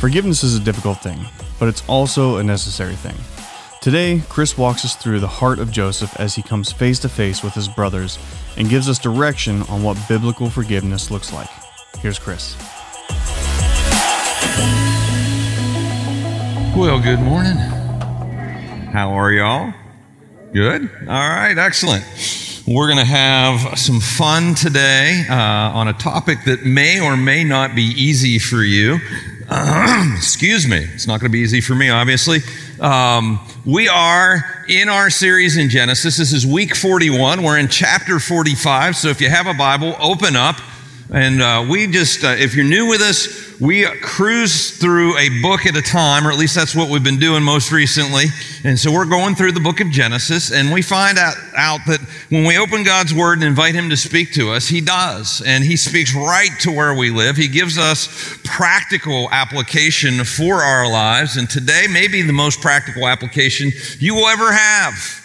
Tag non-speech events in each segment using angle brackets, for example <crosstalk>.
Forgiveness is a difficult thing, but it's also a necessary thing. Today, Chris walks us through the heart of Joseph as he comes face to face with his brothers and gives us direction on what biblical forgiveness looks like. Here's Chris. Well, good morning. How are y'all? Good? All right, excellent. We're going to have some fun today uh, on a topic that may or may not be easy for you. <clears throat> excuse me. It's not going to be easy for me, obviously. Um, we are in our series in Genesis. This is week 41. We're in chapter 45. So if you have a Bible, open up. And uh, we just, uh, if you're new with us, we cruise through a book at a time, or at least that's what we've been doing most recently. And so we're going through the book of Genesis, and we find out, out that when we open God's Word and invite Him to speak to us, He does. And He speaks right to where we live. He gives us practical application for our lives. And today may be the most practical application you will ever have.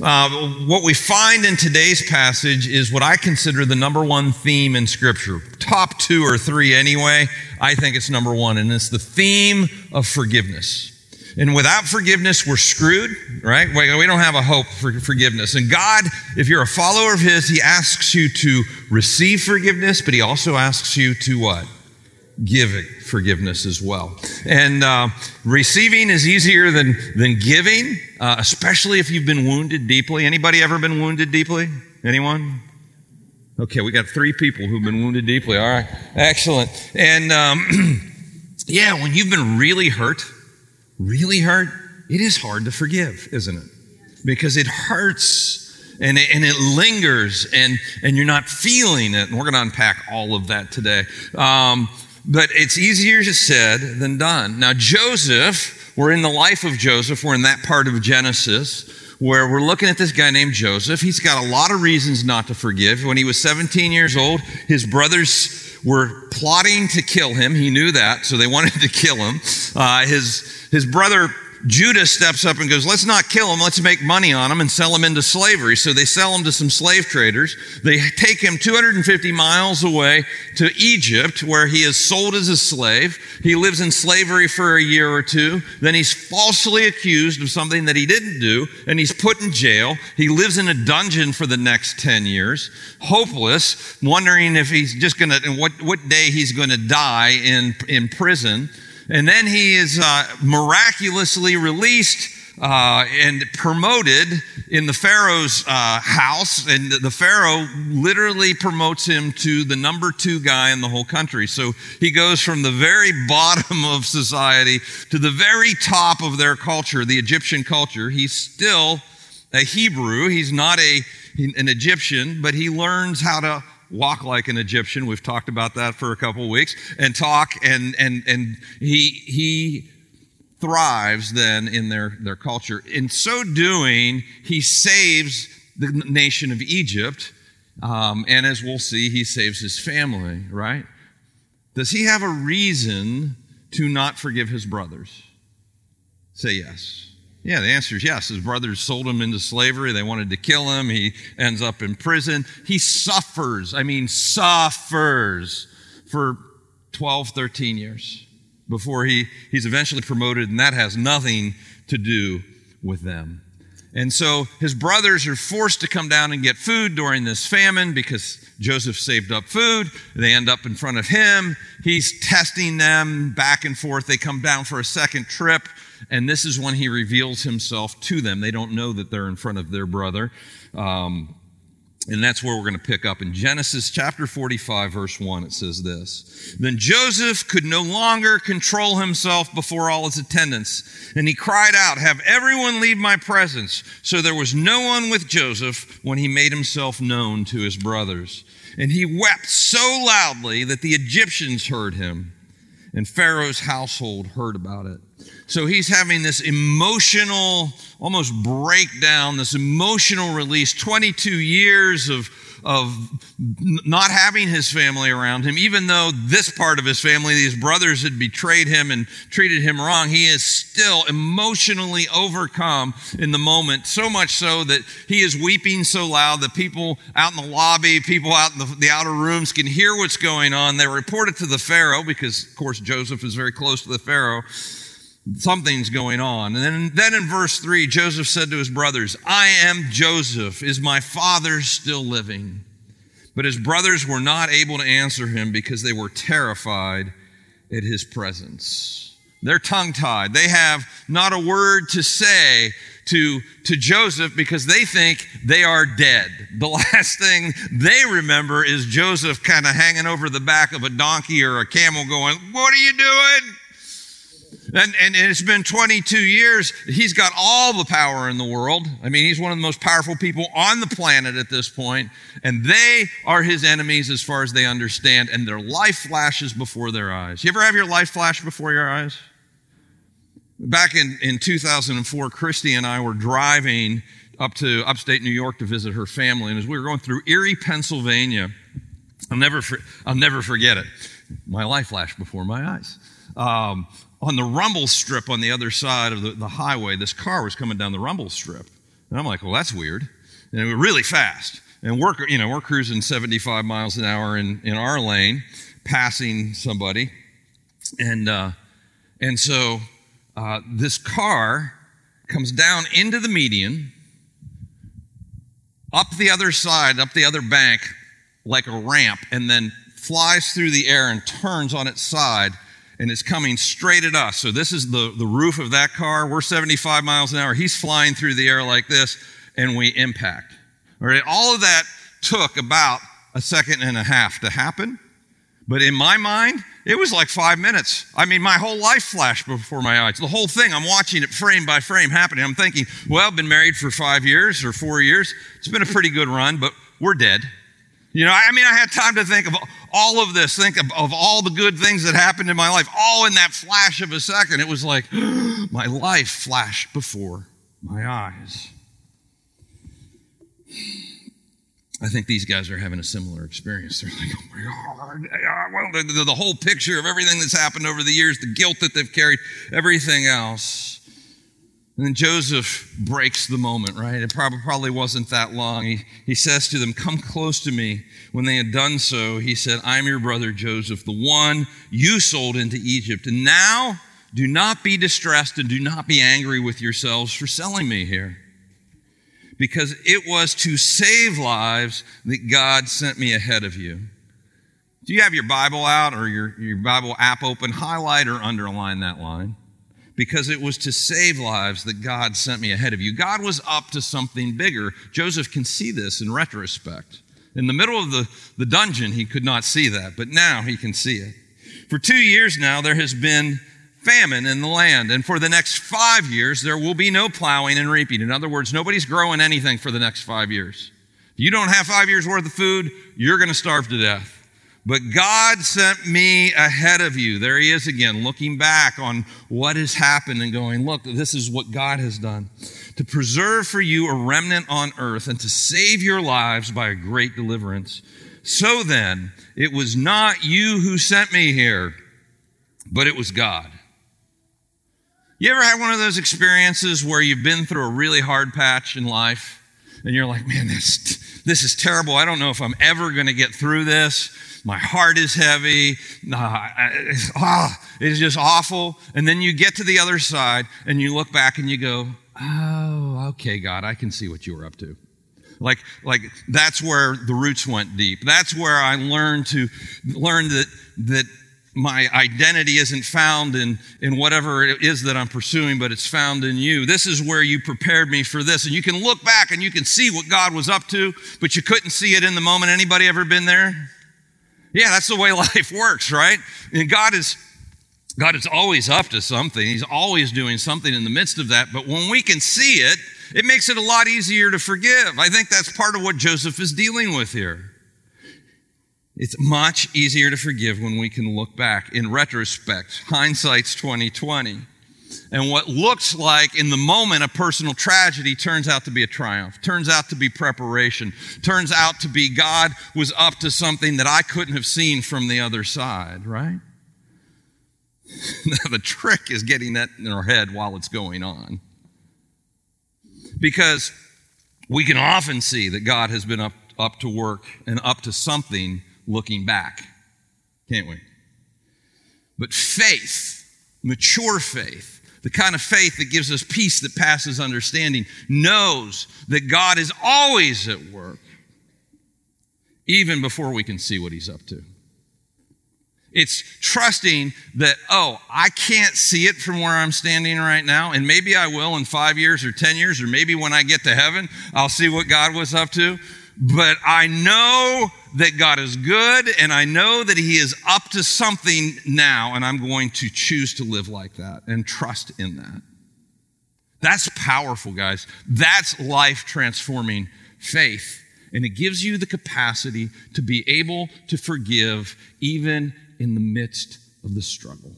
Uh, what we find in today's passage is what I consider the number one theme in Scripture. Top two or three, anyway. I think it's number one, and it's the theme of forgiveness. And without forgiveness, we're screwed, right? We don't have a hope for forgiveness. And God, if you're a follower of His, He asks you to receive forgiveness, but He also asks you to what? Giving forgiveness as well. And uh, receiving is easier than, than giving, uh, especially if you've been wounded deeply. Anybody ever been wounded deeply? Anyone? Okay, we got three people who've been wounded deeply. All right, excellent. And um, <clears throat> yeah, when you've been really hurt, really hurt, it is hard to forgive, isn't it? Because it hurts and it, and it lingers and, and you're not feeling it. And we're going to unpack all of that today. Um, but it's easier said than done. Now, Joseph, we're in the life of Joseph, we're in that part of Genesis where we're looking at this guy named Joseph. He's got a lot of reasons not to forgive. When he was 17 years old, his brothers were plotting to kill him. He knew that, so they <laughs> wanted to kill him. Uh, his, his brother Judah steps up and goes, Let's not kill him, let's make money on him and sell him into slavery. So they sell him to some slave traders. They take him 250 miles away to Egypt, where he is sold as a slave. He lives in slavery for a year or two. Then he's falsely accused of something that he didn't do, and he's put in jail. He lives in a dungeon for the next 10 years, hopeless, wondering if he's just going to, and what, what day he's going to die in, in prison. And then he is uh, miraculously released uh, and promoted in the Pharaoh's uh, house. And the Pharaoh literally promotes him to the number two guy in the whole country. So he goes from the very <laughs> bottom of society to the very top of their culture, the Egyptian culture. He's still a Hebrew. He's not a, an Egyptian, but he learns how to walk like an Egyptian. We've talked about that for a couple weeks and talk and, and, and he, he thrives then in their, their culture. In so doing, he saves the nation of Egypt. Um, and as we'll see, he saves his family, right? Does he have a reason to not forgive his brothers? Say yes. Yeah, the answer is yes. His brothers sold him into slavery. They wanted to kill him. He ends up in prison. He suffers, I mean, suffers for 12, 13 years before he, he's eventually promoted, and that has nothing to do with them. And so his brothers are forced to come down and get food during this famine because Joseph saved up food. They end up in front of him. He's testing them back and forth. They come down for a second trip. And this is when he reveals himself to them. They don't know that they're in front of their brother. Um, and that's where we're going to pick up. In Genesis chapter 45, verse 1, it says this Then Joseph could no longer control himself before all his attendants, and he cried out, Have everyone leave my presence. So there was no one with Joseph when he made himself known to his brothers. And he wept so loudly that the Egyptians heard him, and Pharaoh's household heard about it. So he's having this emotional, almost breakdown, this emotional release, 22 years of of not having his family around him, even though this part of his family, these brothers had betrayed him and treated him wrong, he is still emotionally overcome in the moment, so much so that he is weeping so loud that people out in the lobby, people out in the, the outer rooms can hear what's going on. They report it to the Pharaoh because, of course, Joseph is very close to the Pharaoh something's going on. And then, then in verse 3, Joseph said to his brothers, I am Joseph. Is my father still living? But his brothers were not able to answer him because they were terrified at his presence. They're tongue tied. They have not a word to say to, to Joseph because they think they are dead. The <laughs> last thing they remember is Joseph kind of hanging over the back of a donkey or a camel going, What are you doing? And, and, it's been 22 years. He's got all the power in the world. I mean, he's one of the most powerful people on the planet at this point, And they are his enemies as far as they understand. And their life flashes before their eyes. You ever have your life flash before your eyes? Back in, in 2004, Christy and I were driving up to upstate New York to visit her family. And as we were going through Erie, Pennsylvania, I'll never, I'll never forget it. My life flashed before my eyes. Um, on the rumble strip on the other side of the, the highway, this car was coming down the rumble strip. And I'm like, well, that's weird. And it was really fast. And we're, you know, we're cruising 75 miles an hour in, in our lane, passing somebody. And, uh, and so uh, this car comes down into the median, up the other side, up the other bank, like a ramp, and then flies through the air and turns on its side and it's coming straight at us. So this is the, the roof of that car. We're 75 miles an hour. He's flying through the air like this, and we impact. All right, all of that took about a second and a half to happen. But in my mind, it was like five minutes. I mean, my whole life flashed before my eyes. The whole thing, I'm watching it frame by frame happening. I'm thinking, well, I've been married for five years or four years. It's been a pretty good run, but we're dead. You know, I mean, I had time to think of all of this, think of, of, all the good things that happened in my life, all in that flash of a second. It was like <gasps> my life flashed before my eyes. I think these guys are having a similar experience. They're like, oh my God. Well, the, whole picture of everything that's happened over the years, the guilt that they've carried, everything else. And then Joseph breaks the moment, right? It probably, probably wasn't that long. He, he says to them, Come close to me. When they had done so, he said, I'm your brother Joseph, the one you sold into Egypt. And now do not be distressed and do not be angry with yourselves for selling me here. Because it was to save lives that God sent me ahead of you. Do you have your Bible out or your, your Bible app open? Highlight or underline that line because it was to save lives that God sent me ahead of you. God was up to something bigger. Joseph can see this in retrospect. In the middle of the, the dungeon, he could not see that, but now he can see it. For two years now, there has been famine in the land, and for the next five years, there will be no plowing and reaping. In other words, nobody's growing anything for the next five years. If you don't have five years worth of food, you're going to starve to death. But God sent me ahead of you. There he is again, looking back on what has happened and going, look, this is what God has done. To preserve for you a remnant on earth and to save your lives by a great deliverance. So then, it was not you who sent me here, but it was God. You ever had one of those experiences where you've been through a really hard patch in life and you're like, man, this, this is terrible. I don't know if I'm ever going to get through this my heart is heavy. Uh, it's, ah, it's just awful. And then you get to the other side and you look back and you go, oh, okay, God, I can see what you were up to. Like, like that's where the roots went deep. That's where I learned to learn that, that my identity isn't found in, in whatever it is that I'm pursuing, but it's found in you. This is where you prepared me for this. And you can look back and you can see what God was up to, but you couldn't see it in the moment. Anybody ever been there? Yeah, that's the way <laughs> life works, right? And God is God is always up to something. He's always doing something in the midst of that. But when we can see it, it makes it a lot easier to forgive. I think that's part of what Joseph is dealing with here. It's much easier to forgive when we can look back in retrospect. Hindsight's 2020. And what looks like in the moment a personal tragedy turns out to be a triumph, turns out to be preparation, turns out to be God was up to something that I couldn't have seen from the other side, right? <laughs> now, the trick is getting that in our head while it's going on. Because we can often see that God has been up, up to work and up to something looking back, can't we? But faith, mature faith, the kind of faith that gives us peace that passes understanding, knows that God is always at work, even before we can see what He's up to. It's trusting that, oh, I can't see it from where I'm standing right now, and maybe I will in five years or 10 years, or maybe when I get to heaven, I'll see what God was up to. But I know that God is good, and I know that He is up to something now, and I'm going to choose to live like that and trust in that. That's powerful, guys. That's life transforming faith. And it gives you the capacity to be able to forgive even in the midst of the struggle.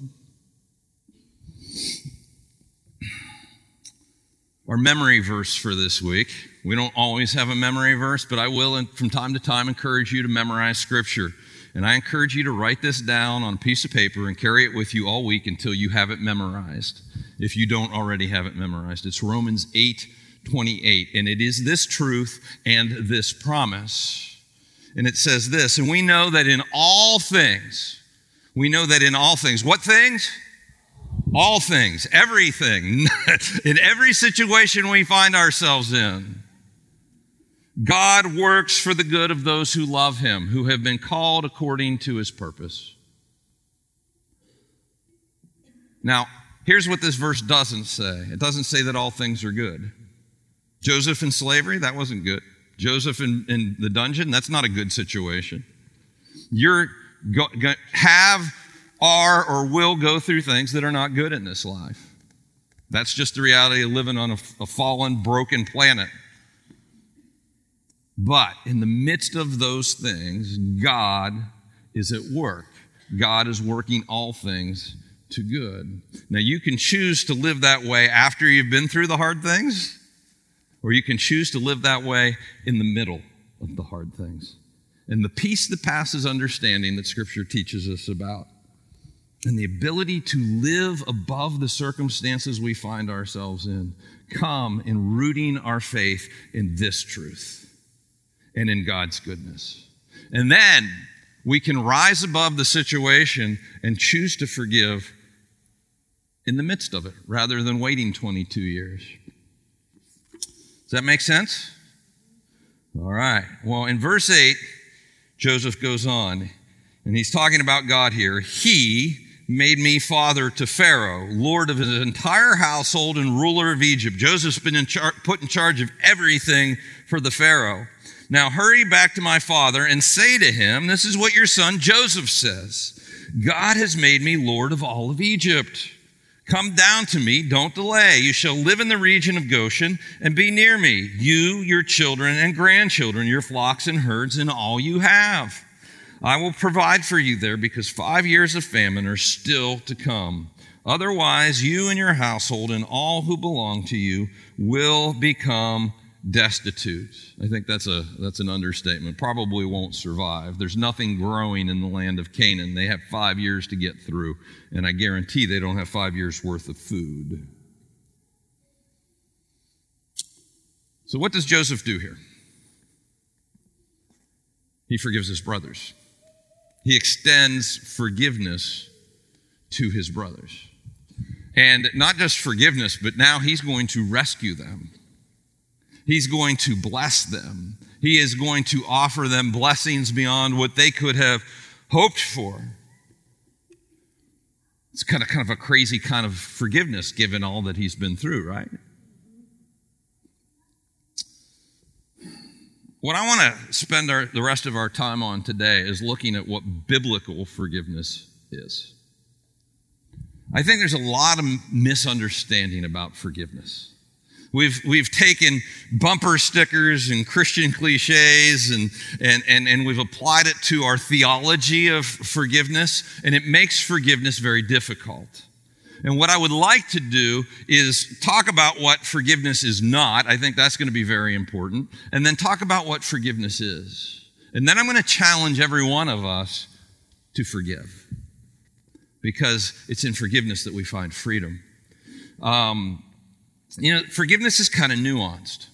Our memory verse for this week. We don't always have a memory verse, but I will from time to time encourage you to memorize scripture. And I encourage you to write this down on a piece of paper and carry it with you all week until you have it memorized, if you don't already have it memorized. It's Romans 8 28. And it is this truth and this promise. And it says this, and we know that in all things, we know that in all things, what things? All things, everything, <laughs> in every situation we find ourselves in, God works for the good of those who love Him, who have been called according to His purpose. Now, here's what this verse doesn't say it doesn't say that all things are good. Joseph in slavery, that wasn't good. Joseph in, in the dungeon, that's not a good situation. You're have, are, or will go through things that are not good in this life. That's just the reality of living on a, a fallen, broken planet. But in the midst of those things, God is at work. God is working all things to good. Now, you can choose to live that way after you've been through the hard things, or you can choose to live that way in the middle of the hard things and the peace that passes understanding that Scripture teaches us about, and the ability to live above the circumstances we find ourselves in come in rooting our faith in this truth and in God's goodness. And then we can rise above the situation and choose to forgive in the midst of it rather than waiting 22 years. Does that make sense? All right. Well, in verse 8, Joseph goes on, and he's talking about God here. He made me father to Pharaoh, lord of his entire household and ruler of Egypt. Joseph's been in char- put in charge of everything for the Pharaoh. Now hurry back to my father and say to him, This is what your son Joseph says God has made me lord of all of Egypt. Come down to me, don't delay. You shall live in the region of Goshen and be near me, you, your children and grandchildren, your flocks and herds, and all you have. I will provide for you there because five years of famine are still to come. Otherwise, you and your household and all who belong to you will become destitute. I think that's a that's an understatement. Probably won't survive. There's nothing growing in the land of Canaan. They have 5 years to get through, and I guarantee they don't have 5 years worth of food. So what does Joseph do here? He forgives his brothers. He extends forgiveness to his brothers. And not just forgiveness, but now he's going to rescue them. He's going to bless them. He is going to offer them blessings beyond what they could have hoped for. It's kind of, kind of a crazy kind of forgiveness given all that he's been through, right? What I want to spend our, the rest of our time on today is looking at what biblical forgiveness is. I think there's a lot of misunderstanding about forgiveness. We've, we've taken bumper stickers and Christian cliches and, and, and, and we've applied it to our theology of forgiveness, and it makes forgiveness very difficult. And what I would like to do is talk about what forgiveness is not. I think that's going to be very important. And then talk about what forgiveness is. And then I'm going to challenge every one of us to forgive. Because it's in forgiveness that we find freedom. Um, you know, forgiveness is kind of nuanced.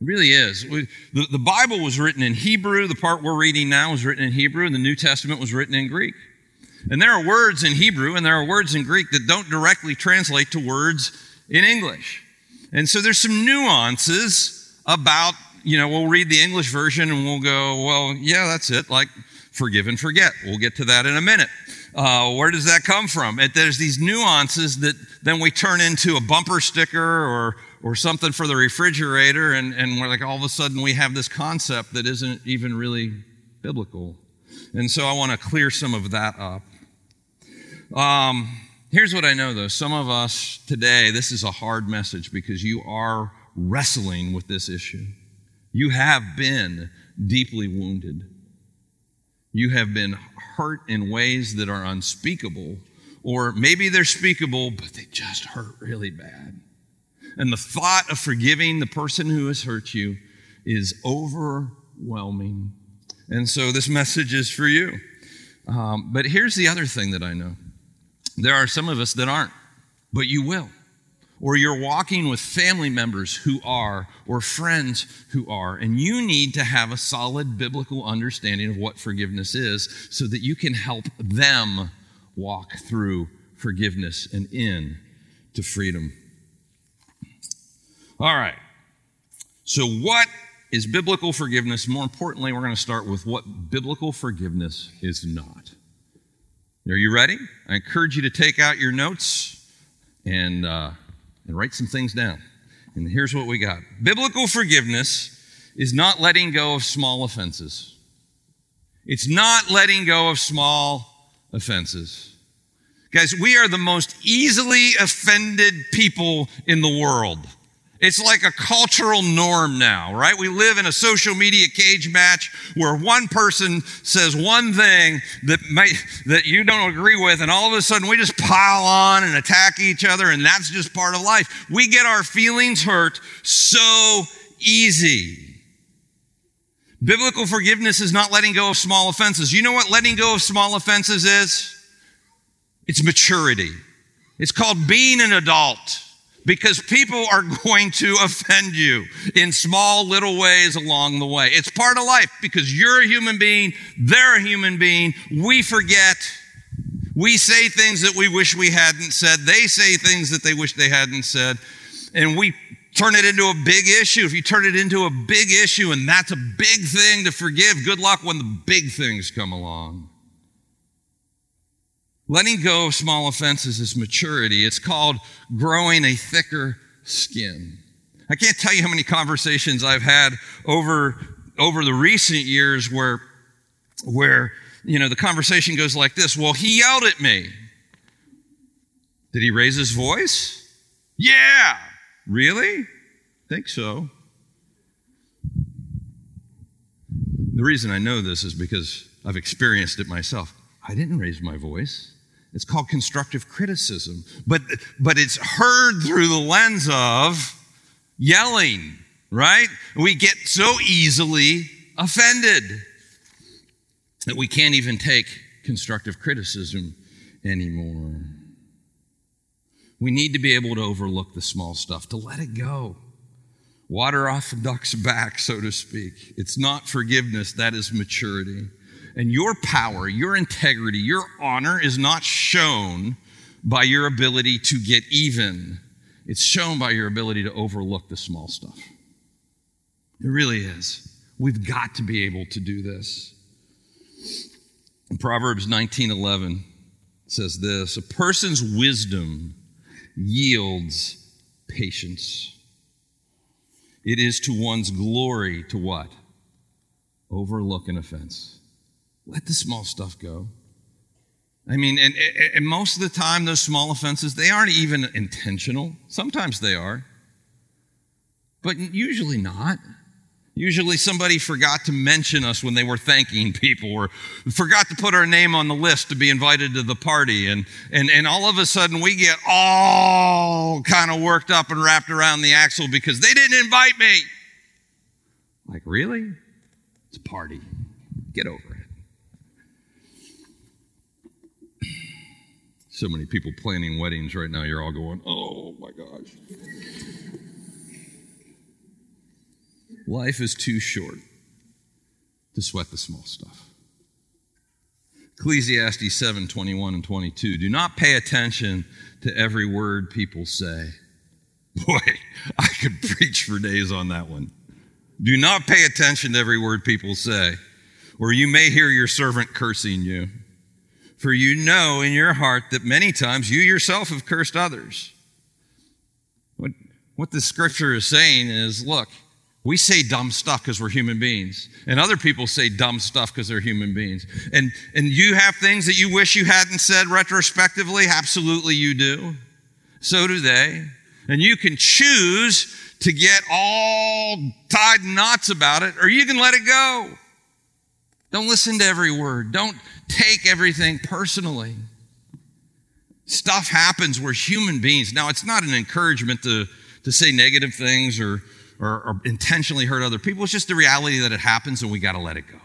It really is. We, the, the Bible was written in Hebrew. The part we're reading now was written in Hebrew, and the New Testament was written in Greek. And there are words in Hebrew and there are words in Greek that don't directly translate to words in English. And so there's some nuances about, you know, we'll read the English version and we'll go, well, yeah, that's it, like forgive and forget. We'll get to that in a minute. Uh, where does that come from? It, there's these nuances that then we turn into a bumper sticker or, or something for the refrigerator, and, and we're like, all of a sudden we have this concept that isn't even really biblical. And so I want to clear some of that up. Um, here's what I know though. Some of us today, this is a hard message because you are wrestling with this issue. You have been deeply wounded. You have been hurt in ways that are unspeakable, or maybe they're speakable, but they just hurt really bad. And the thought of forgiving the person who has hurt you is overwhelming. And so this message is for you. Um, but here's the other thing that I know there are some of us that aren't, but you will. Or you're walking with family members who are, or friends who are, and you need to have a solid biblical understanding of what forgiveness is so that you can help them walk through forgiveness and in to freedom. All right. So, what is biblical forgiveness? More importantly, we're going to start with what biblical forgiveness is not. Are you ready? I encourage you to take out your notes and, uh, and write some things down. And here's what we got Biblical forgiveness is not letting go of small offenses. It's not letting go of small offenses. Guys, we are the most easily offended people in the world. It's like a cultural norm now, right? We live in a social media cage match where one person says one thing that might, that you don't agree with, and all of a sudden we just pile on and attack each other, and that's just part of life. We get our feelings hurt so easy. Biblical forgiveness is not letting go of small offenses. You know what letting go of small offenses is? It's maturity. It's called being an adult because people are <laughs> going to offend you in small little ways along the way. It's part of life because you're a human being, they're a human being. We forget. We say things that we wish we hadn't said. They say things that they wish they hadn't said. And we turn it into a big issue. If you turn it into a big issue and that's a big thing to forgive, good luck when the big things come along. Letting go of small offenses is maturity. It's called growing a thicker skin. I can't tell you how many conversations I've had over, over the recent years where, where, you know, the conversation goes like this. Well, he yelled at me. Did he raise his voice? Yeah. Really? Think so. The reason I know this is because I've experienced it myself. I didn't raise my voice. It's called constructive criticism, but, but it's heard through the lens of yelling, right? We get so easily offended that we can't even take constructive criticism anymore. We need to be able to overlook the small stuff, to let it go. Water off a duck's back, so to speak. It's not forgiveness, that is maturity. And your power, your integrity, your honor is not shown by your ability to get even. It's shown by your ability to overlook the small stuff. It really is. We've got to be able to do this. In Proverbs 19:11 says this, a person's wisdom yields patience. It is to one's glory to what? Overlook an offense. Let the small stuff go. I mean, and, and, most of the time, those small offenses, they aren't even intentional. Sometimes they are, but usually not. Usually somebody forgot to mention us when they were thanking people or forgot to put our name on the list to be invited to the party. And, and, and all of a sudden we get all kind of worked up and wrapped around the axle because they didn't invite me. Like, really? It's a party. Get over it. So many people planning weddings right now, you're all going, oh my gosh. Life is too short to sweat the small stuff. Ecclesiastes 7 21 and 22. Do not pay attention to every word people say. Boy, I could <laughs> preach for days on that one. Do not pay attention to every word people say, or you may hear your servant cursing you. For you know in your heart that many times you yourself have cursed others. What, what the scripture is saying is look, we say dumb stuff because we're human beings. And other people say dumb stuff because they're human beings. And, and you have things that you wish you hadn't said retrospectively. Absolutely, you do. So do they. And you can choose to get all tied knots about it, or you can let it go. Don't listen to every word. Don't take everything personally. Stuff happens. We're human beings. Now, it's not an encouragement to, to say negative things or or, or intentionally hurt other people. It's just the reality that it happens and we got to let it go.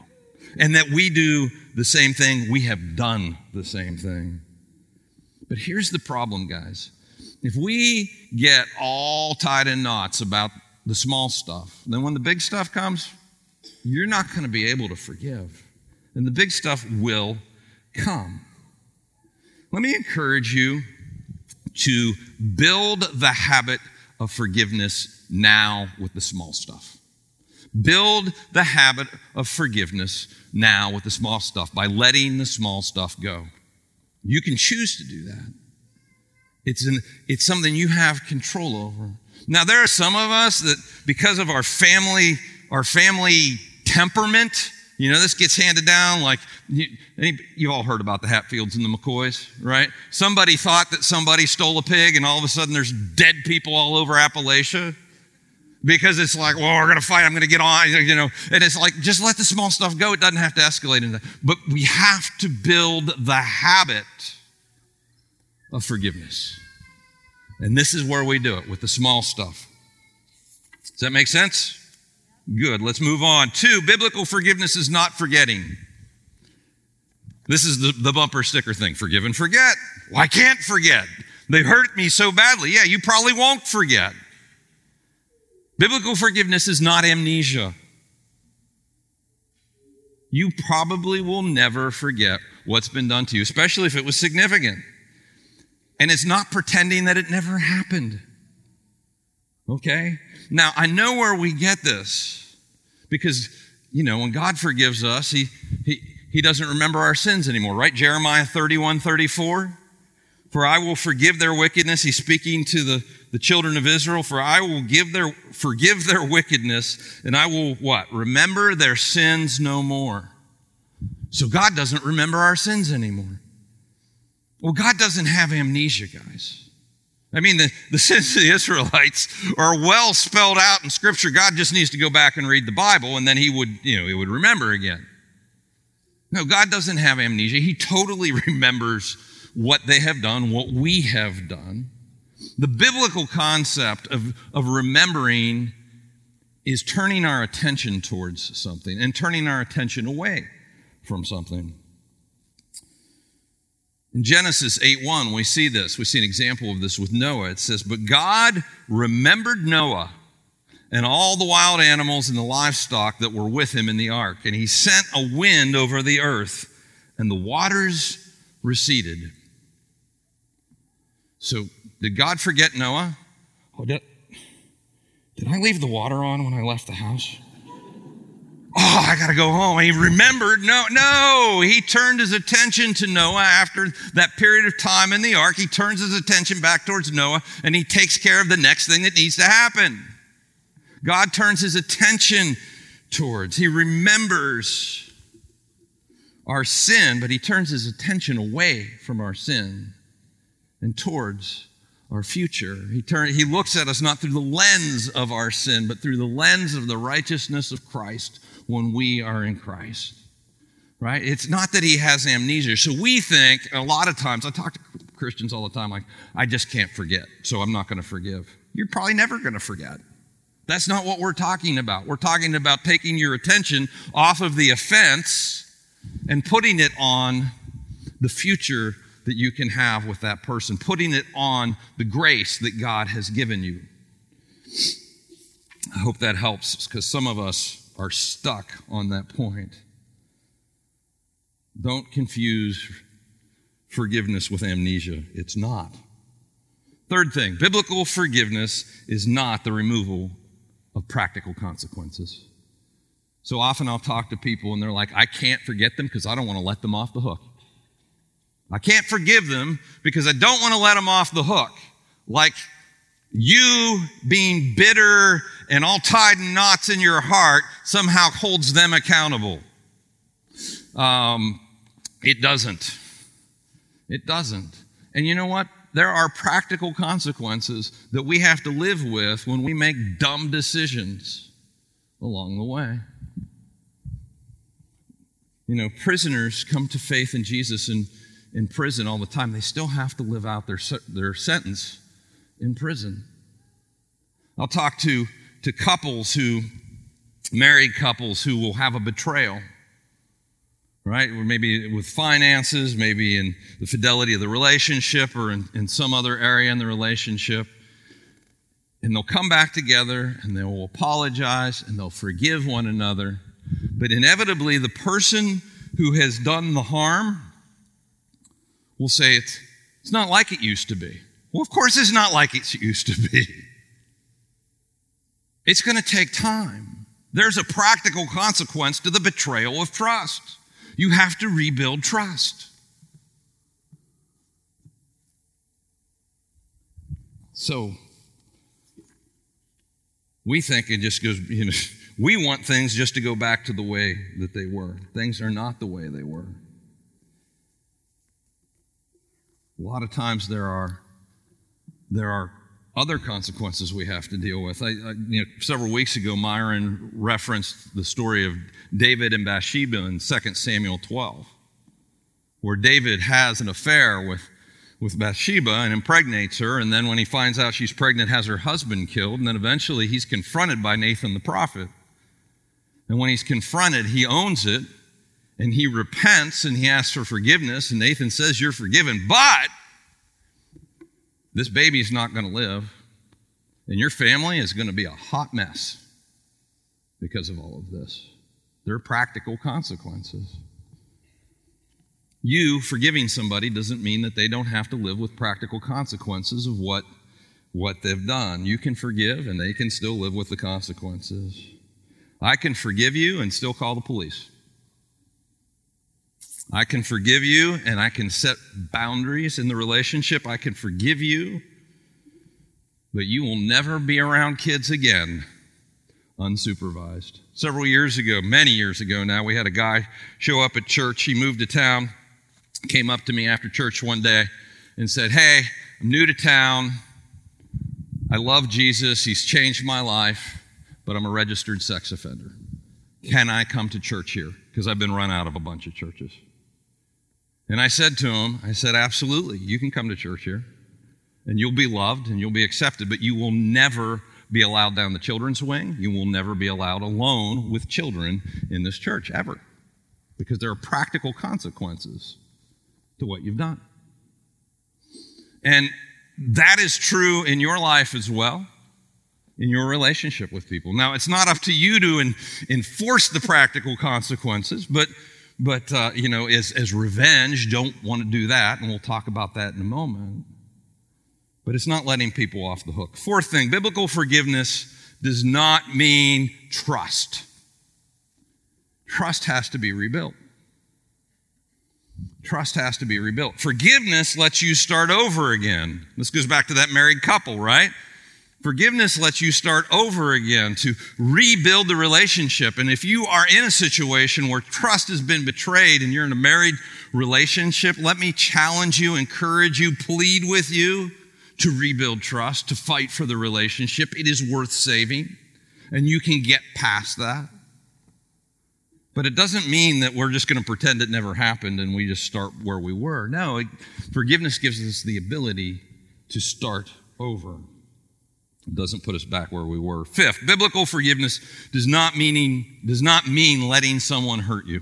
And that we do the same thing, we have done the same thing. But here's the problem, guys. If we get all tied in knots about the small stuff, then when the big stuff comes, you're not going to be able to forgive. And the big stuff will come. Let me encourage you to build the habit of forgiveness now with the small stuff. Build the habit of forgiveness now with the small stuff by letting the small stuff go. You can choose to do that. It's, an, it's something you have control over. Now, there are some of us that, because of our family, our family temperament, you know, this gets handed down like you, have all heard about the Hatfields and the McCoys, right? Somebody thought that somebody stole a pig, and all of a sudden there's dead people all over Appalachia because it's like, well, we're going to fight. I'm going to get on, you know. And it's like, just let the small stuff go. It doesn't have to escalate into that. But we have to build the habit of forgiveness. And this is where we do it with the small stuff. Does that make sense? Good. Let's move on. Two, biblical forgiveness is not forgetting. This is the, the bumper sticker thing forgive and forget. Well, I can't forget. They hurt me so badly. Yeah, you probably won't forget. Biblical forgiveness is not amnesia. You probably will never forget what's been done to you, especially if it was significant. And it's not pretending that it never happened. Okay? Now, I know where we get this because, you know, when God forgives us, He, he, he doesn't remember our sins anymore, right? Jeremiah 31 34. For I will forgive their wickedness. He's speaking to the, the children of Israel. For I will give their, forgive their wickedness, and I will what? Remember their sins no more. So God doesn't remember our sins anymore. Well, God doesn't have amnesia, guys. I mean, the, the <laughs> sins of the Israelites are well spelled out in Scripture. God just needs to go back and read the Bible, and then he would, you know, he would remember again. No, God doesn't have amnesia. He totally <laughs> remembers what they have done, what we have done. The biblical concept of, of remembering is turning our attention towards something and turning our attention away from something. In Genesis 8 1, we see this. We see an example of this with Noah. It says, But God remembered Noah and all the wild animals and the livestock that were with him in the ark. And he sent a wind over the earth, and the waters receded. So, did God forget Noah? Oh, did, did I leave the water on when I left the house? Oh, I got to go home. He remembered. No, no. He turned his attention to Noah after that period of time in the ark. He turns his attention back towards Noah and he takes care of the next thing that needs to happen. God turns his attention towards. He remembers our sin, but he turns his attention away from our sin and towards our future. He, turn, he looks at us not through the lens of our sin, but through the lens of the righteousness of Christ when we are in Christ. Right? It's not that he has amnesia. So we think a lot of times, I talk to Christians all the time, like, I just can't forget, so I'm not going to forgive. You're probably never going to forget. That's not what we're talking about. We're talking about taking your attention off of the offense and putting it on the future that you can have with that person, putting it on the grace that God has given you. I hope that helps because some of us are stuck on that point. Don't confuse forgiveness with amnesia. It's not. Third thing biblical forgiveness is not the removal of practical consequences. So often I'll talk to people and they're like, I can't forget them because I don't want to let them off the hook. I can't forgive them because I don't want to let them off the hook. Like you being bitter and all tied in knots in your heart somehow holds them accountable. Um, it doesn't. It doesn't. And you know what? There are practical consequences that we have to live with when we make dumb decisions along the way. You know, prisoners come to faith in Jesus and in prison all the time, they still have to live out their, their sentence in prison. I'll talk to, to couples who, married couples who will have a betrayal, right? Or maybe with finances, maybe in the fidelity of the relationship or in, in some other area in the relationship. And they'll come back together and they will apologize and they'll forgive one another. But inevitably, the person who has done the harm will say it's, it's not like it used to be. Well, of course, it's not like it used to be. It's going to take time. There's a practical consequence to the betrayal of trust. You have to rebuild trust. So, we think it just goes, you know, <laughs> we want things just to go back to the way that they were. Things are not the way they were. A lot of times there are there are other consequences we have to deal with. I, I, you know, several weeks ago, Myron referenced the story of David and Bathsheba in 2 Samuel 12, where David has an affair with, with Bathsheba and impregnates her, and then when he finds out she's pregnant, has her husband killed, and then eventually he's confronted by Nathan the prophet. And when he's confronted, he owns it, and he repents and he asks for forgiveness, and Nathan says, You're forgiven, but this baby is not going to live, and your family is going to be a hot mess because of all of this. There are practical consequences. You forgiving somebody doesn't mean that they don't have to live with practical consequences of what, what they've done. You can forgive, and they can still live with the consequences. I can forgive you and still call the police. I can forgive you and I can set boundaries in the relationship. I can forgive you, but you will never be around kids again unsupervised. Several years ago, many years ago now, we had a guy show up at church. He moved to town, came up to me after church one day and said, Hey, I'm new to town. I love Jesus. He's changed my life, but I'm a registered sex offender. Can I come to church here? Because I've been run out of a bunch of churches. And I said to him, I said, absolutely, you can come to church here and you'll be loved and you'll be accepted, but you will never be allowed down the children's wing. You will never be allowed alone with children in this church, ever. Because there are practical consequences to what you've done. And that is true in your life as well, in your relationship with people. Now, it's not up to you to enforce the practical consequences, but but uh, you know, as, as revenge, don't want to do that, and we'll talk about that in a moment. But it's not letting people off the hook. Fourth thing biblical forgiveness does not mean trust. Trust has to be rebuilt. Trust has to be rebuilt. Forgiveness lets you start over again. This goes back to that married couple, right? Forgiveness lets you start over again to rebuild the relationship. And if you are in a situation where trust has been betrayed and you're in a married relationship, let me challenge you, encourage you, plead with you to rebuild trust, to fight for the relationship. It is worth saving, and you can get past that. But it doesn't mean that we're just going to pretend it never happened and we just start where we were. No, it, forgiveness gives us the ability to start over. Doesn't put us back where we were. Fifth, biblical forgiveness does not meaning does not mean letting someone hurt you.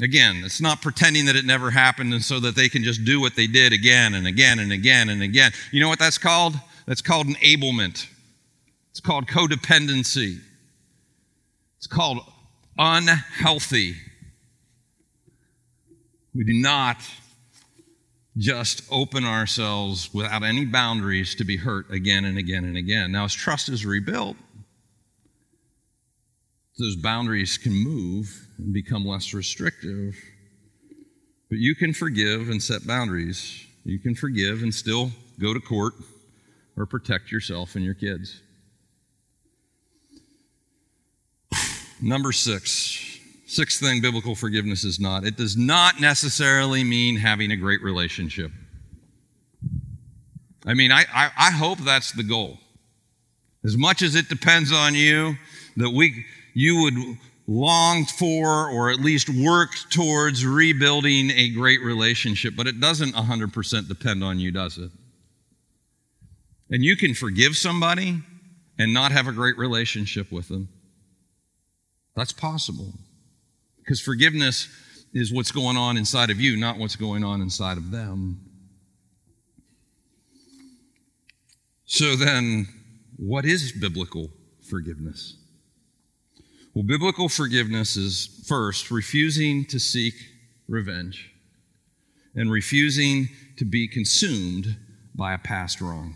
Again, it's not pretending that it never happened and so that they can just do what they did again and again and again and again. You know what that's called? That's called enablement. It's called codependency. It's called unhealthy. We do not just open ourselves without any boundaries to be hurt again and again and again. Now, as trust is rebuilt, those boundaries can move and become less restrictive. But you can forgive and set boundaries. You can forgive and still go to court or protect yourself and your kids. <sighs> Number six. Sixth thing biblical forgiveness is not it does not necessarily mean having a great relationship. I mean, I, I, I hope that's the goal. As much as it depends on you, that we you would long for or at least work towards rebuilding a great relationship, but it doesn't 100% depend on you, does it? And you can forgive somebody and not have a great relationship with them. That's possible. Because forgiveness is what's going on inside of you, not what's going on inside of them. So then, what is biblical forgiveness? Well, biblical forgiveness is first refusing to seek revenge and refusing to be consumed by a past wrong.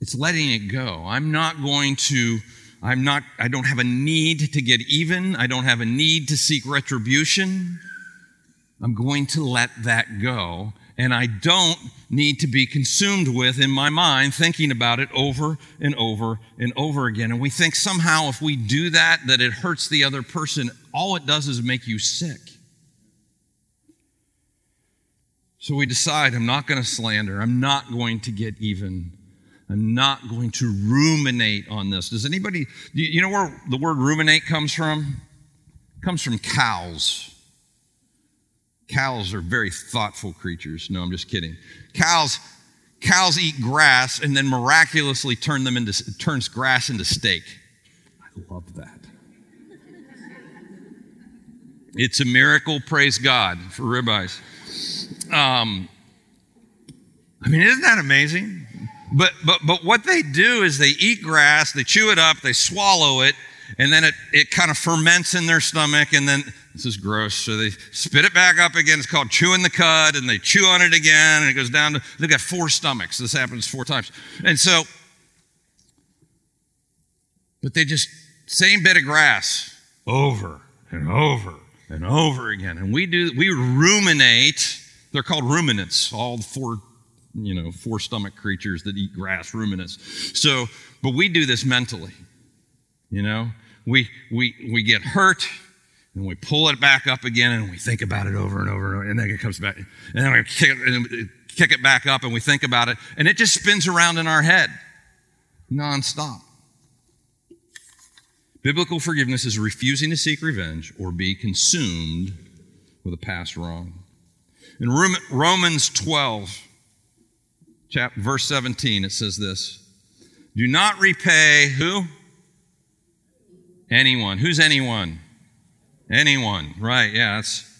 It's letting it go. I'm not going to, I'm not, I don't have a need to get even. I don't have a need to seek retribution. I'm going to let that go and I don't need to be consumed with in my mind thinking about it over and over and over again. And we think somehow if we do that, that it hurts the other person. All it does is make you sick. So we decide I'm not going to slander, I'm not going to get even. I'm not going to ruminate on this. Does anybody, you know where the word ruminate comes from? It comes from cows. Cows are very thoughtful creatures. No, I'm just kidding. Cows, cows eat grass and then miraculously turn them into turns grass into steak. I love that. It's a miracle, praise God, for ribeyes. Um, I mean, isn't that amazing? But but but what they do is they eat grass, they chew it up, they swallow it, and then it, it kind of ferments in their stomach, and then this is gross. So they spit it back up again. It's called chewing the cud, and they chew on it again, and it goes down to, they've got four stomachs. This happens four times. And so, but they just, same bit of grass over and over and over again. And we do, we ruminate. They're called ruminants, all four, you know, four stomach creatures that eat grass, ruminants. So, but we do this mentally, you know. We, we, we get hurt and we pull it back up again and we think about it over and over and over. And then it comes back. And then we kick it, kick it back up and we think about it. And it just spins around in our head nonstop. Biblical forgiveness is refusing to seek revenge or be consumed with a past wrong. In Romans 12, chapter, verse 17, it says this Do not repay who? Anyone. Who's anyone? Anyone, right? Yeah, that's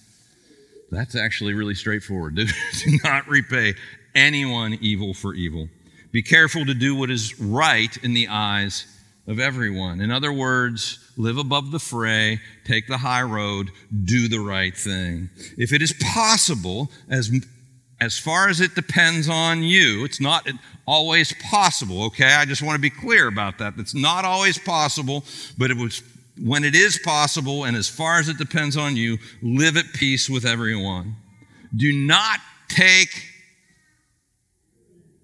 that's actually really straightforward. Do, <laughs> do not repay anyone evil for evil. Be careful to do what is right in the eyes of everyone. In other words, live above the fray, take the high road, do the right thing. If it is possible, as as far as it depends on you, it's not always possible, okay? I just want to be clear about that. It's not always possible, but it was when it is possible and as far as it depends on you, live at peace with everyone. Do not take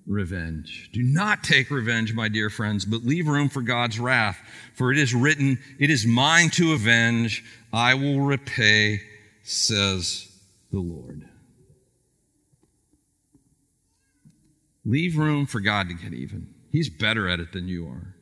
revenge. Do not take revenge, my dear friends, but leave room for God's wrath. For it is written, It is mine to avenge, I will repay, says the Lord. Leave room for God to get even. He's better at it than you are.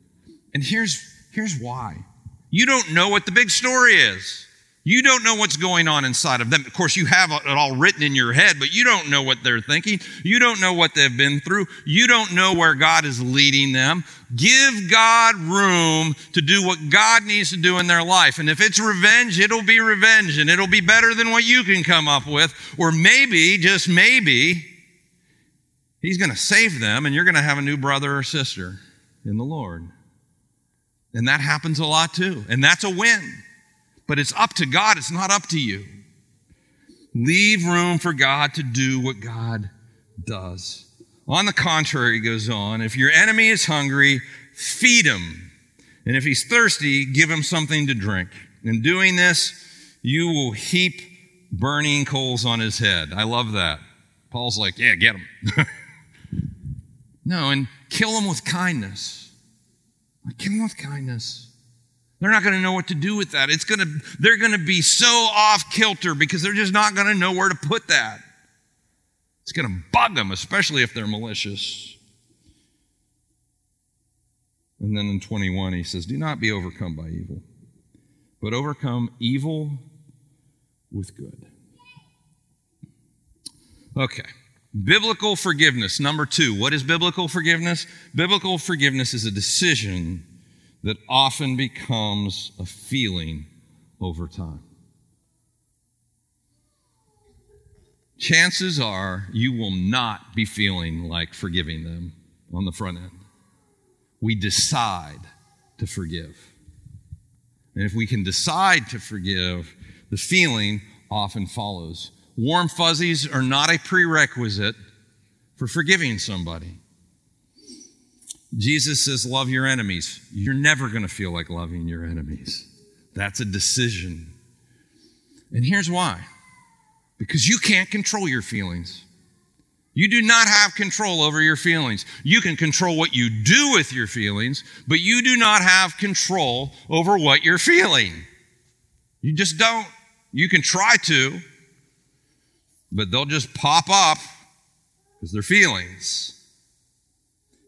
And here's, here's why. You don't know what the big story is. You don't know what's going on inside of them. Of course, you have it all written in your head, but you don't know what they're thinking. You don't know what they've been through. You don't know where God is leading them. Give God room to do what God needs to do in their life. And if it's revenge, it'll be revenge and it'll be better than what you can come up with. Or maybe, just maybe, He's going to save them and you're going to have a new brother or sister in the Lord. And that happens a lot too. And that's a win. But it's up to God, it's not up to you. Leave room for God to do what God does. On the contrary, he goes on, if your enemy is hungry, feed him. And if he's thirsty, give him something to drink. In doing this, you will heap burning coals on his head. I love that. Paul's like, yeah, get him. <laughs> no, and kill them with kindness. Kill them with kindness. They're not going to know what to do with that. It's going to, they're going to be so off kilter because they're just not going to know where to put that. It's going to bug them, especially if they're malicious. And then in 21, he says, Do not be overcome by evil, but overcome evil with good. Okay. Biblical forgiveness. Number two. What is biblical forgiveness? Biblical forgiveness is a decision that often becomes a feeling over time. Chances are you will not be feeling like forgiving them on the front end. We decide to forgive. And if we can decide to forgive, the feeling often follows. Warm fuzzies are not a prerequisite for forgiving somebody. Jesus says, Love your enemies. You're never going to feel like loving your enemies. That's a decision. And here's why because you can't control your feelings. You do not have control over your feelings. You can control what you do with your feelings, but you do not have control over what you're feeling. You just don't. You can try to, but they'll just pop up because they're feelings.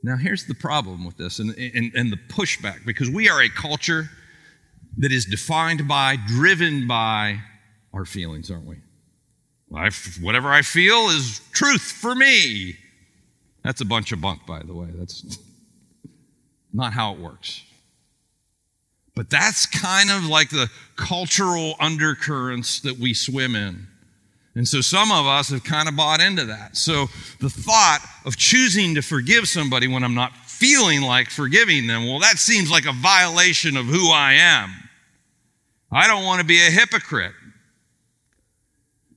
Now, here's the problem with this and, and, and the pushback because we are a culture that is defined by, driven by our feelings, aren't we? I, whatever I feel is truth for me. That's a bunch of bunk, by the way. That's <laughs> not how it works. But that's kind of like the cultural undercurrents that we swim in. And so some of us have kind of bought into that. So the thought of choosing to forgive somebody when I'm not feeling like forgiving them, well, that seems like a violation of who I am. I don't want to be a hypocrite.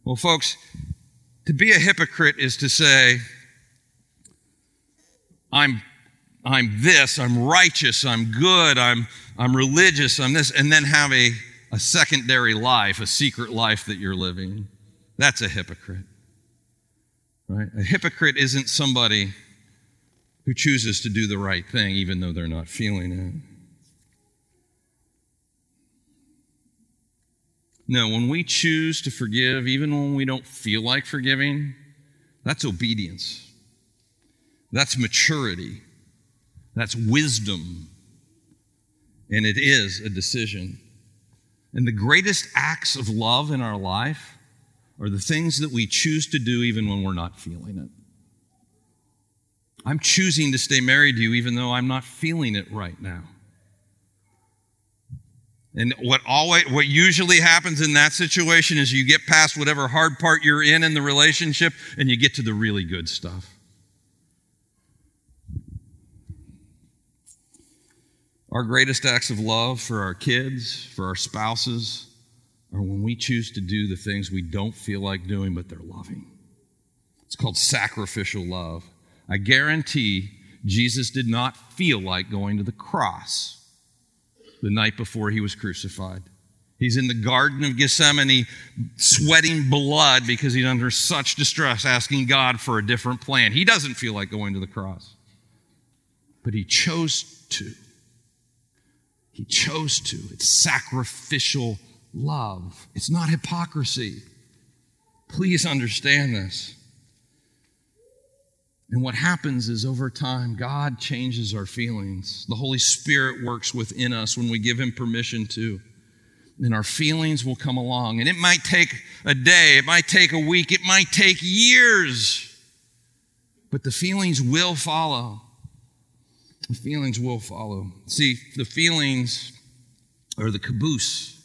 Well, folks, to be a hypocrite is to say, I'm, I'm this, I'm righteous, I'm good, I'm, I'm religious, I'm this, and then have a, a secondary life, a secret life that you're living. That's a hypocrite. Right? A hypocrite isn't somebody who chooses to do the right thing even though they're not feeling it. No, when we choose to forgive, even when we don't feel like forgiving, that's obedience. That's maturity. That's wisdom. And it is a decision. And the greatest acts of love in our life are the things that we choose to do even when we're not feeling it. I'm choosing to stay married to you even though I'm not feeling it right now. And what always what usually happens in that situation is you get past whatever hard part you're in in the relationship and you get to the really good stuff. Our greatest acts of love for our kids, for our spouses, or when we choose to do the things we don't feel like doing, but they're loving. It's called sacrificial love. I guarantee Jesus did not feel like going to the cross the night before he was crucified. He's in the Garden of Gethsemane sweating blood because he's under such distress, asking God for a different plan. He doesn't feel like going to the cross, but he chose to. He chose to. It's sacrificial love. It's not hypocrisy. Please understand this. And what happens is over time, God changes our feelings. The Holy Spirit works within us when we give Him permission to. And our feelings will come along. And it might take a day, it might take a week, it might take years. But the feelings will follow. The feelings will follow. See, the feelings are the caboose,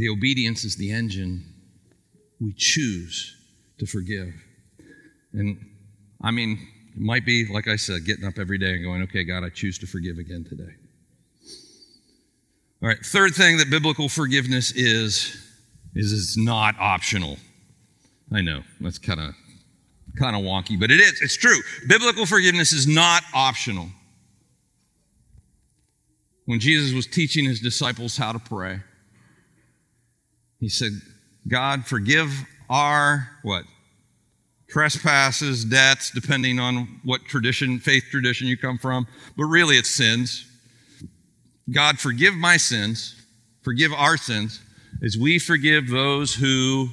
the obedience is the engine. We choose to forgive. And I mean, it might be, like I said, getting up every day and going, okay, God, I choose to forgive again today. All right, third thing that biblical forgiveness is, is it's not optional. I know, that's kind of kind of wonky, but it is. It's true. Biblical forgiveness is not optional. When Jesus was teaching his disciples how to pray, he said, God, forgive our what? trespasses, debts, depending on what tradition, faith tradition you come from, but really it's sins. God, forgive my sins, forgive our sins, as we forgive those who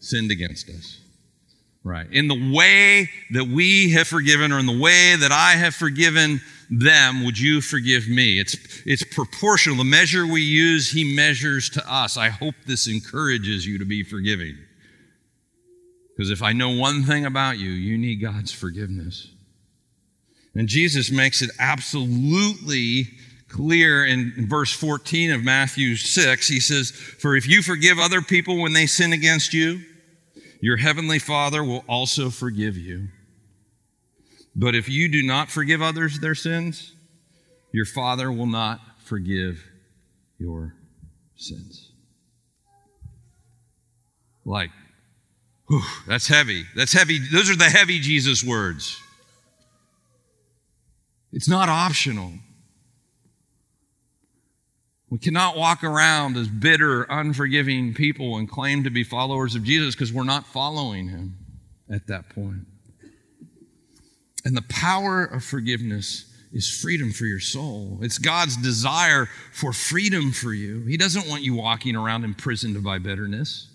sinned against us. Right. In the way that we have forgiven, or in the way that I have forgiven them, would you forgive me? It's, it's proportional. The measure we use, he measures to us. I hope this encourages you to be forgiving. Because if I know one thing about you, you need God's forgiveness. And Jesus makes it absolutely clear in verse 14 of Matthew 6. He says, For if you forgive other people when they sin against you, your heavenly Father will also forgive you. But if you do not forgive others their sins, your Father will not forgive your sins. Like, Whew, that's heavy. That's heavy. Those are the heavy Jesus words. It's not optional. We cannot walk around as bitter, unforgiving people and claim to be followers of Jesus because we're not following him at that point. And the power of forgiveness is freedom for your soul. It's God's desire for freedom for you. He doesn't want you walking around imprisoned by bitterness.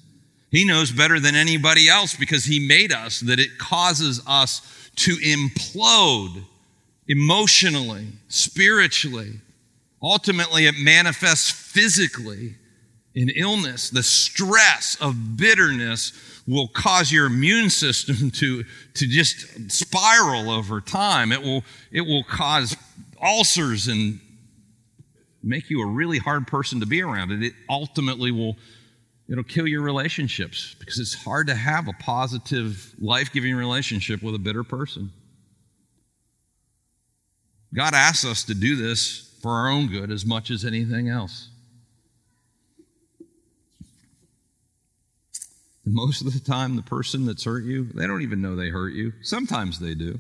He knows better than anybody else because He made us that it causes us to implode emotionally, spiritually. Ultimately, it manifests physically in illness. The stress of bitterness will cause your immune system <laughs> to, to just spiral over time. It will, it will cause ulcers and make you a really hard person to be around. It, it ultimately will It'll kill your relationships because it's hard to have a positive, life giving relationship with a bitter person. God asks us to do this for our own good as much as anything else. Most of the time, the person that's hurt you, they don't even know they hurt you. Sometimes they do.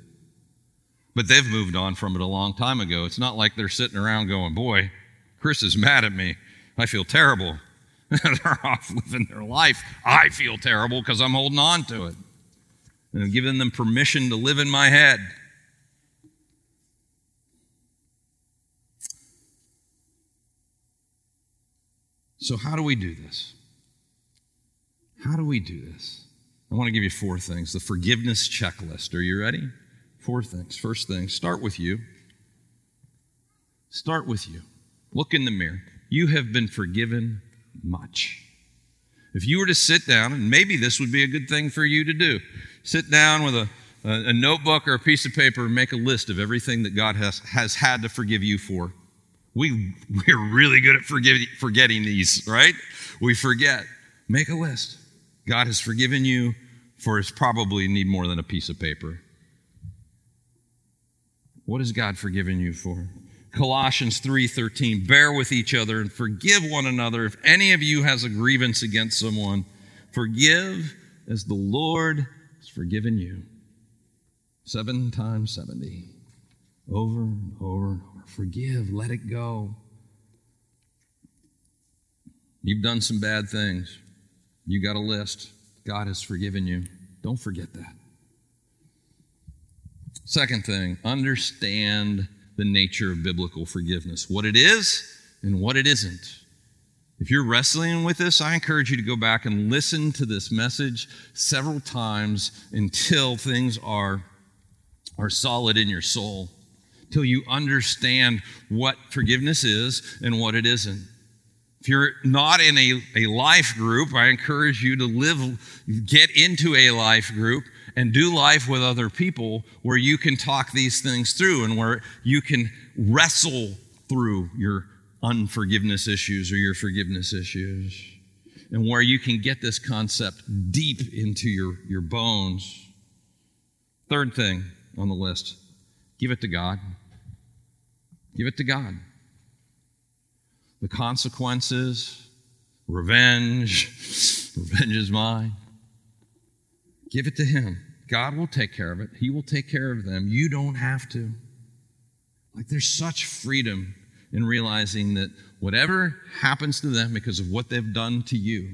But they've moved on from it a long time ago. It's not like they're sitting around going, Boy, Chris is mad at me. I feel terrible. <laughs> They're off living their life. I feel terrible because I'm holding on to it. And I'm giving them permission to live in my head. So, how do we do this? How do we do this? I want to give you four things. The forgiveness checklist. Are you ready? Four things. First thing, start with you. Start with you. Look in the mirror. You have been forgiven much. If you were to sit down, and maybe this would be a good thing for you to do, sit down with a, a, notebook or a piece of paper and make a list of everything that God has, has had to forgive you for. We, we're really good at forgetting, forgetting these, right? We forget. Make a list. God has forgiven you for it's probably need more than a piece of paper. What has God forgiven you for? Colossians 3:13 bear with each other and forgive one another. If any of you has a grievance against someone forgive as the Lord has forgiven you. 7 times 70 over and over and over. Forgive. Let it go. You've done some bad things you got a list God has forgiven you don't forget that second thing understand the nature of biblical forgiveness what it is and what it isn't. If you're wrestling with this, I encourage you to go back and listen to this message several times until things are, are solid in your soul, till you understand what forgiveness is and what it isn't. If you're not in a, a life group, I encourage you to live, get into a life group and do life with other people where you can talk these things through and where you can wrestle through your unforgiveness issues or your forgiveness issues and where you can get this concept deep into your, your bones. Third thing on the list give it to God. Give it to God the consequences, revenge. <laughs> revenge is mine. Give it to Him. God will take care of it. He will take care of them. You don't have to. Like there's such freedom in realizing that whatever happens to them because of what they've done to you,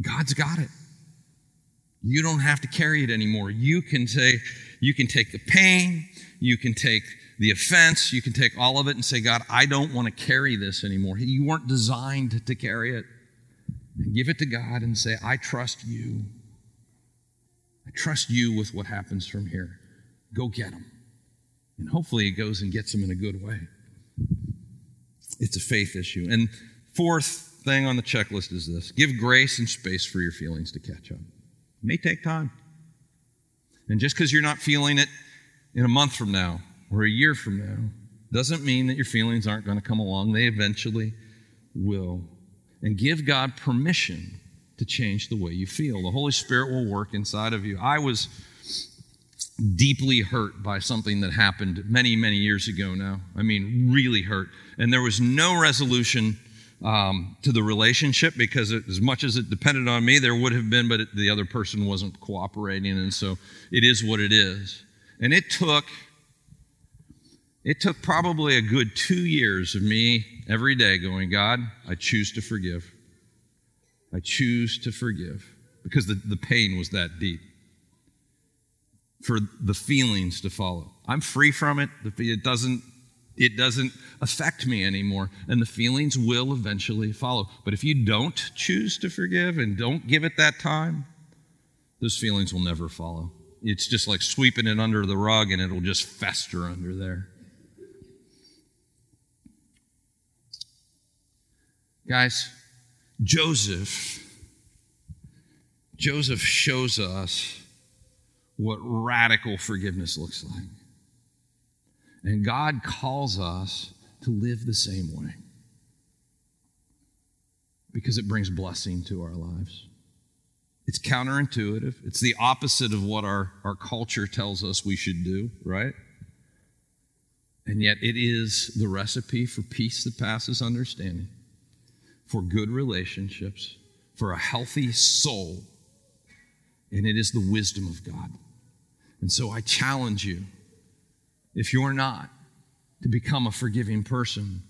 God's got it. You don't have to carry it anymore. You can say, you can take the pain, you can take the offense, you can take all of it and say, God, I don't want to carry this anymore. You weren't designed to carry it. And give it to God and say, I trust you. I trust you with what happens from here. Go get them. And hopefully it goes and gets them in a good way. It's a faith issue. And fourth thing on the checklist is this give grace and space for your feelings to catch up. It may take time. And just because you're not feeling it in a month from now, or a year from now doesn't mean that your feelings aren't going to come along. They eventually will. And give God permission to change the way you feel. The Holy Spirit will work inside of you. I was deeply hurt by something that happened many, many years ago now. I mean, really hurt. And there was no resolution um, to the relationship because it, as much as it depended on me, there would have been, but it, the other person wasn't cooperating. And so it is what it is. And it took it took probably a good two years of me every day going, God, I choose to forgive. I choose to forgive because the, the pain was that deep. For the feelings to follow. I'm free from it. It doesn't, it doesn't affect me anymore. And the feelings will eventually follow. But if you don't choose to forgive and don't give it that time, those feelings will never follow. It's just like sweeping it under the rug and it'll just fester under there. Guys, Joseph, Joseph shows us what radical forgiveness looks like. And God calls us to live the same way because it brings blessing to our lives. It's counterintuitive. It's the opposite of what our, our culture tells us we should do, right? And yet it is the recipe for peace that passes understanding for good relationships, for a healthy soul, and it is the wisdom of God. And so I challenge you, if you're not, to become a forgiving person,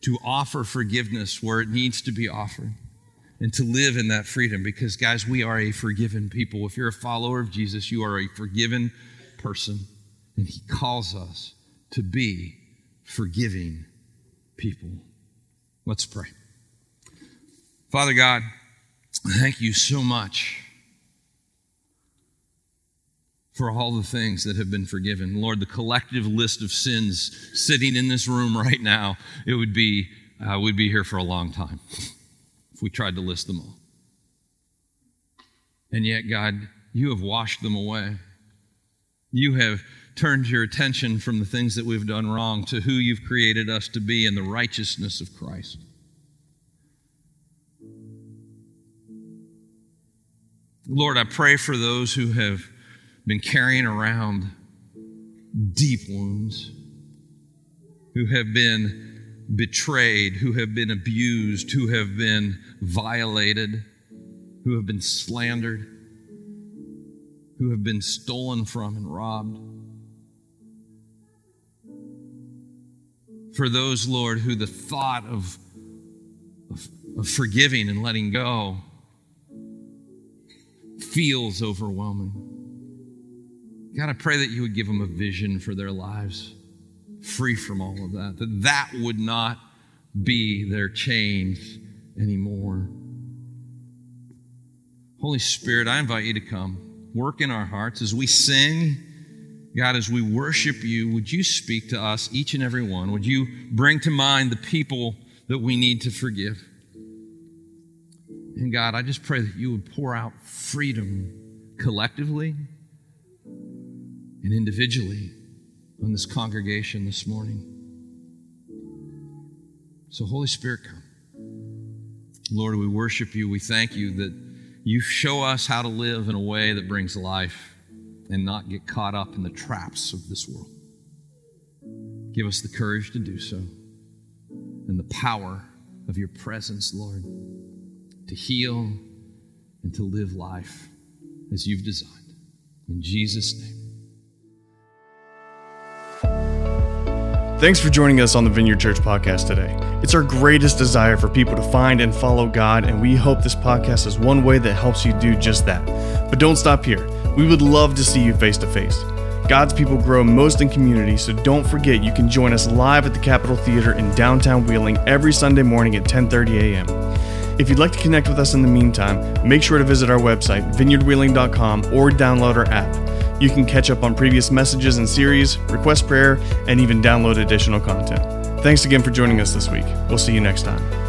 to offer forgiveness where it needs to be offered, and to live in that freedom. Because, guys, we are a forgiven people. If you're a follower of Jesus, you are a forgiven person, and He calls us to be forgiving people. Let's pray. Father God, thank you so much for all the things that have been forgiven. Lord, the collective list of sins sitting in this room right now, it would be, uh, we'd be here for a long time <laughs> if we tried to list them all. And yet, God, you have washed them away. You have turned your attention from the things that we've done wrong to who you've created us to be in the righteousness of Christ. Lord, I pray for those who have been carrying around deep wounds, who have been betrayed, who have been abused, who have been violated, who have been slandered, who have been stolen from and robbed. For those, Lord, who the thought of, of, of forgiving and letting go feels overwhelming. God, I pray that you would give them a vision for their lives, free from all of that, that that would not be their chains anymore. Holy Spirit, I invite you to come, work in our hearts as we sing. God, as we worship you, would you speak to us, each and every one? Would you bring to mind the people that we need to forgive? And God, I just pray that you would pour out freedom collectively and individually on this congregation this morning. So, Holy Spirit, come. Lord, we worship you. We thank you that you show us how to live in a way that brings life and not get caught up in the traps of this world. Give us the courage to do so and the power of your presence, Lord, to heal and to live life as you've designed. In Jesus' name. Thanks for joining us on the Vineyard Church podcast today. It's our greatest desire for people to find and follow God, and we hope this podcast is one way that helps you do just that. But don't stop here. We would love to see you face to face. God's people grow most in community, so don't forget you can join us live at the Capitol Theater in downtown Wheeling every Sunday morning at 10:30 a.m. If you'd like to connect with us in the meantime, make sure to visit our website, vineyardwheeling.com, or download our app. You can catch up on previous messages and series, request prayer, and even download additional content. Thanks again for joining us this week. We'll see you next time.